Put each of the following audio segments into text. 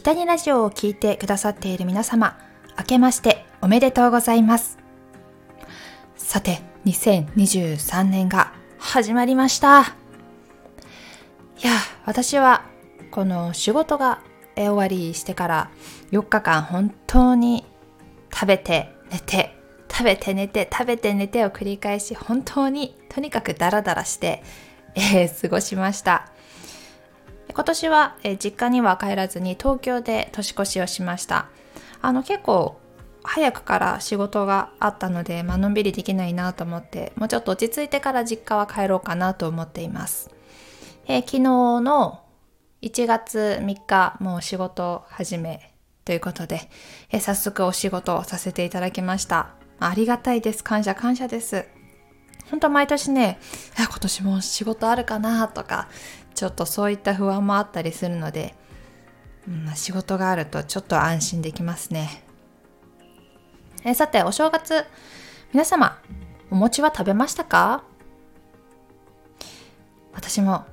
北にラジオを聞いてくださっている皆様、明けましておめでとうございます。さて、2023年が始まりました。いや、私はこの仕事が終わりしてから4日間本当に食べて寝て食べて寝て食べて寝てを繰り返し本当にとにかくダラダラして、えー、過ごしました今年は、え、実家には帰らずに東京で年越しをしましたあの結構早くから仕事があったので、まあのんびりできないなと思ってもうちょっと落ち着いてから実家は帰ろうかなと思っています、え、昨日の1月3日もう仕事始めということで、え早速お仕事をさせていただきました。ありがたいです。感謝感謝です。本当毎年ね、今年も仕事あるかなとか、ちょっとそういった不安もあったりするので、うん、仕事があるとちょっと安心できますね。えさて、お正月、皆様、お餅は食べましたか？私も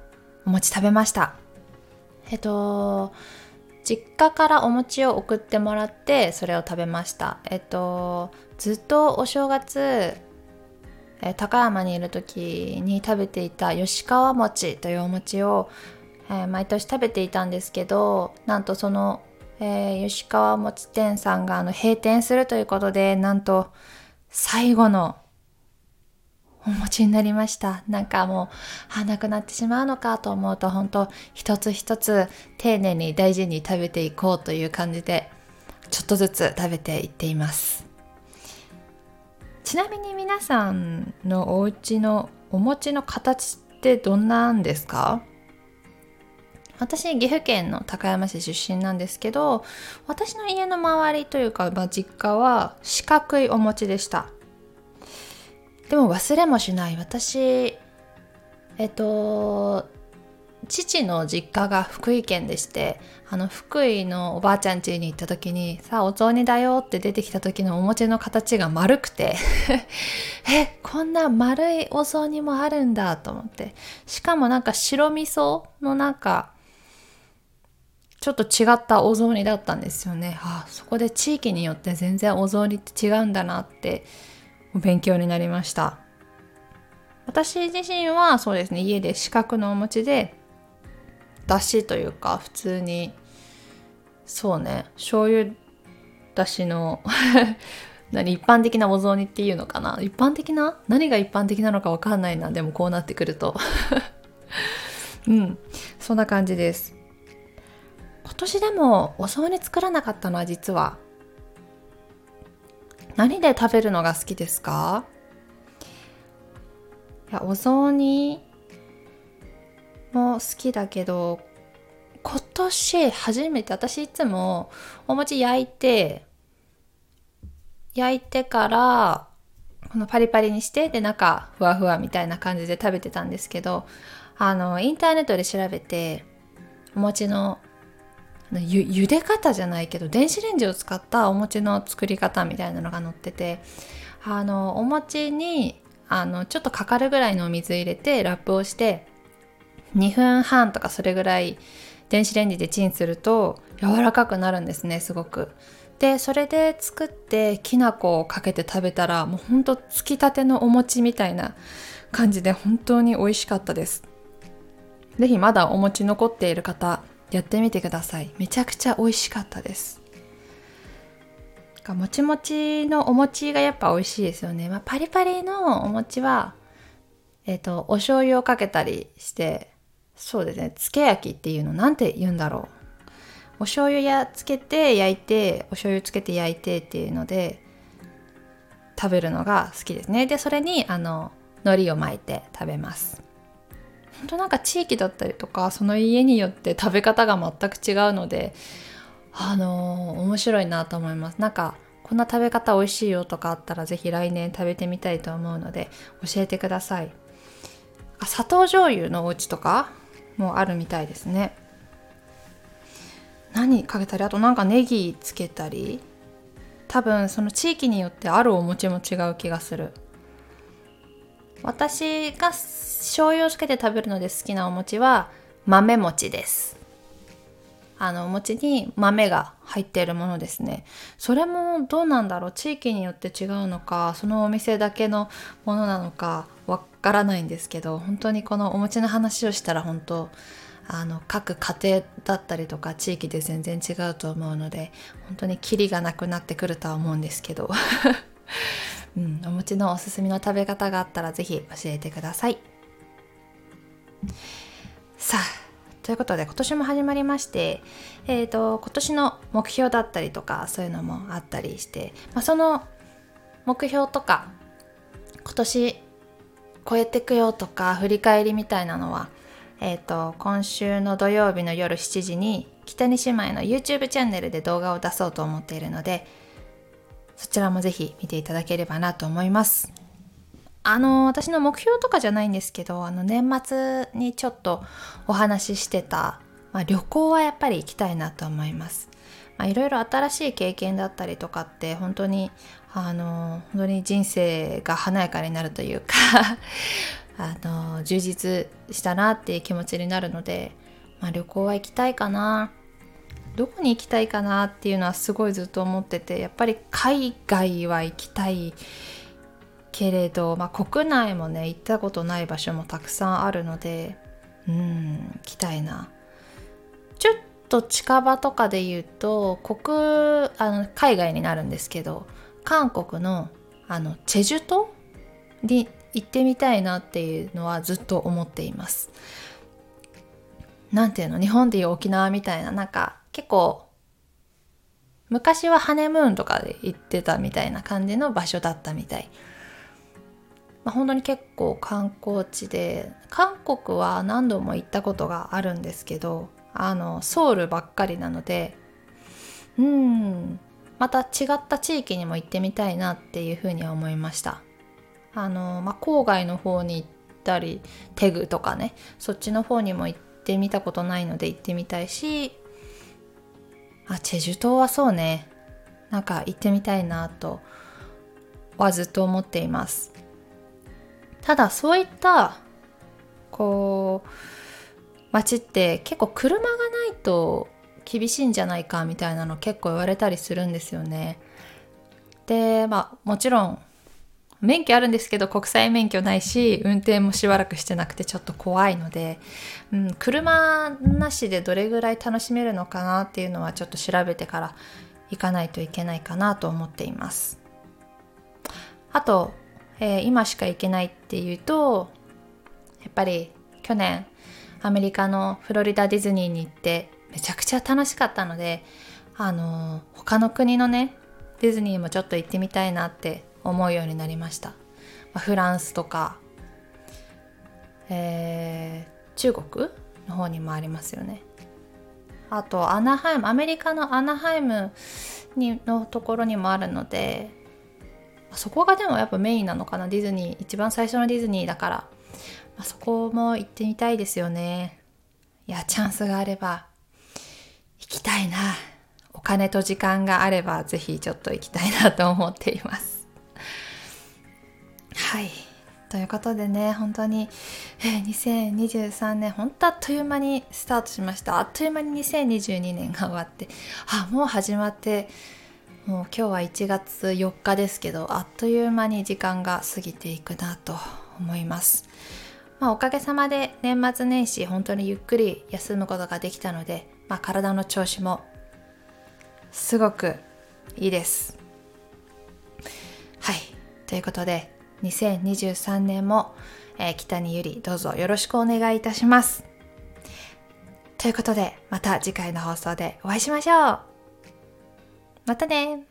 お餅食べました。えっと、実家からお餅を送ってもらってそれを食べましたえっとずっとお正月え高山にいる時に食べていた吉川餅というお餅を、えー、毎年食べていたんですけどなんとその、えー、吉川餅店さんがあの閉店するということでなんと最後のお餅になりました。なんかもう、あ、なくなってしまうのかと思うと、本当一つ一つ丁寧に大事に食べていこうという感じで、ちょっとずつ食べていっています。ちなみに皆さんのお家のお餅の形ってどんなんですか？私岐阜県の高山市出身なんですけど私の家の周りというか、まあ、実家は四角いお餅でした。でも忘れもしない。私えっと父の実家が福井県でしてあの福井のおばあちゃん家に行った時にさあお雑煮だよって出てきた時のお餅の形が丸くて えこんな丸いお雑煮もあるんだと思って。しかもなんか白味噌のなんかちょっと違ったお雑煮だったんですよね。あそこで地域によって全然お雑煮って違うんだなって勉強になりました。私自身はそうですね家で四角のお餅でだしというか普通に。そうね。醤油だしの 何一般的なお雑煮っていうのかな？一般的な？何が一般的なのかわかんないな。でもこうなってくると。うん。そんな感じです。今年でもお雑煮作らなかったのは実は。何で食べるのが好きですか？いやお雑煮も好きだけど今年初めて私いつもお餅焼いて焼いてからこのパリパリにしてで中ふわふわみたいな感じで食べてたんですけどあのインターネットで調べてお餅のゆ茹で方じゃないけど電子レンジを使ったお餅の作り方みたいなのが載っててあのお餅にあのちょっとかかるぐらいのお水入れてラップをして2分半とかそれぐらい電子レンジでチンすると柔らかくなるんですねすごく。でそれで作ってきな粉をかけて食べたらもうほんとつきたてのお餅みたいな感じで本当に美味しかったです。是非まだお餅残っている方やってみてくださいめちゃくちゃ美味しかったですもちもちのお餅がやっぱ美味しいですよね、まあ、パリパリのお餅はえっ、ー、とお醤油をかけたりしてそうですね。つけ焼きっていうのなんて言うんだろう。お醤油やつけて焼いてお醤油つけて焼いてっていうので食べるのが好きですね。でそれにあの海苔を巻いて食べます。本当なんか地域だったりとかその家によって食べ方が全く違うのであのー、面白いなと思います。なんかこんな食べ方美味しいよとかあったら是非来年食べてみたいと思うので教えてください。あ砂糖醤油のお家とかもあるみたいですね。何かけたりあとなんかネギつけたり多分その地域によってあるお餅も違う気がする。私が醤油をつけて食べるので好きなお餅は豆餅です。あのお餅に豆が入っているものですね。それもどうなんだろう？地域によって違うのか？そのお店だけのものなのか？わからないんですけど本当にこのお餅の話をしたら本当あの各家庭だったりとか地域で全然違うと思うので本当にキリがなくなってくるとは思うんですけど、うん、お餅のおすすめの食べ方があったら是非教えてください。さあということで今年も始まりまして、えーと、今年の目標だったりとかそういうのもあったりして、まあ、その目標とか今年超えてくよとか振り返りみたいなのは、えーと、今週の土曜日の夜7時に北に姉妹の YouTube チャンネルで動画を出そうと思っているのでそちらもぜひ見ていただければなと思います。あの私の目標とかじゃないんですけどあの年末にちょっとお話ししてた、まあ、旅行はやっぱり行きたいなと思います。まあ、いろいろ新しい経験だったりとかって本当にあの本当に人生が華やかになるというか あの充実したなっていう気持ちになるので、まあ、旅行は行きたいかなどこに行きたいかなっていうのはすごいずっと思っててやっぱり海外は行きたいけれど、まあ、国内もね行ったことない場所もたくさんあるのでうん行きたいな。ちょっと近場とかで言うと国あの海外になるんですけど韓国のあのチェジュ島に行ってみたいなっていうのはずっと思っています。なんていうの？日本でいう沖縄みたいななんか結構昔はハネムーンとかで行ってたみたいな感じの場所だったみたい。まあ、本当に結構観光地で韓国は何度も行ったことがあるんですけどあのソウルばっかりなのでうんまた違った地域にも行ってみたいなっていうふうには思いました。あの、まあ、郊外の方に行ったりテグとかねそっちの方にも行ってみたことないので行ってみたいしあチェジュ島はそうねなんか行ってみたいなとはずっと思っています。ただそういったこう街って結構車がないと厳しいんじゃないかみたいなの結構言われたりするんですよね。でまあもちろん免許あるんですけど国際免許ないし運転もしばらくしてなくてちょっと怖いので、うん、車なしでどれぐらい楽しめるのかなっていうのはちょっと調べてから行かないといけないかなと思っています。あとえー、今しか行けないっていうとやっぱり去年アメリカのフロリダディズニーに行ってめちゃくちゃ楽しかったのであのー、他の国のねディズニーもちょっと行ってみたいなって思うようになりました、まあ、フランスとか、えー、中国の方にもありますよね。あとアナハイムアメリカのアナハイムにのところにもあるのでそこがでもやっぱメインなのかな。ディズニー一番最初のディズニーだから、まあ、そこも行ってみたいですよね。いやチャンスがあれば行きたいな。お金と時間があればぜひちょっと行きたいなと思っています。はい。ということでね本当に、えー、2023年本当あっという間にスタートしました。あっという間に2022年が終わってあもう始まってもう今日は1月4日ですけどあっという間に時間が過ぎていくなと思います、まあ、おかげさまで年末年始本当にゆっくり休むことができたので、まあ、体の調子もすごくいいです。はい。ということで2023年も、えー、北にゆりどうぞよろしくお願いいたします。ということでまた次回の放送でお会いしましょう。またね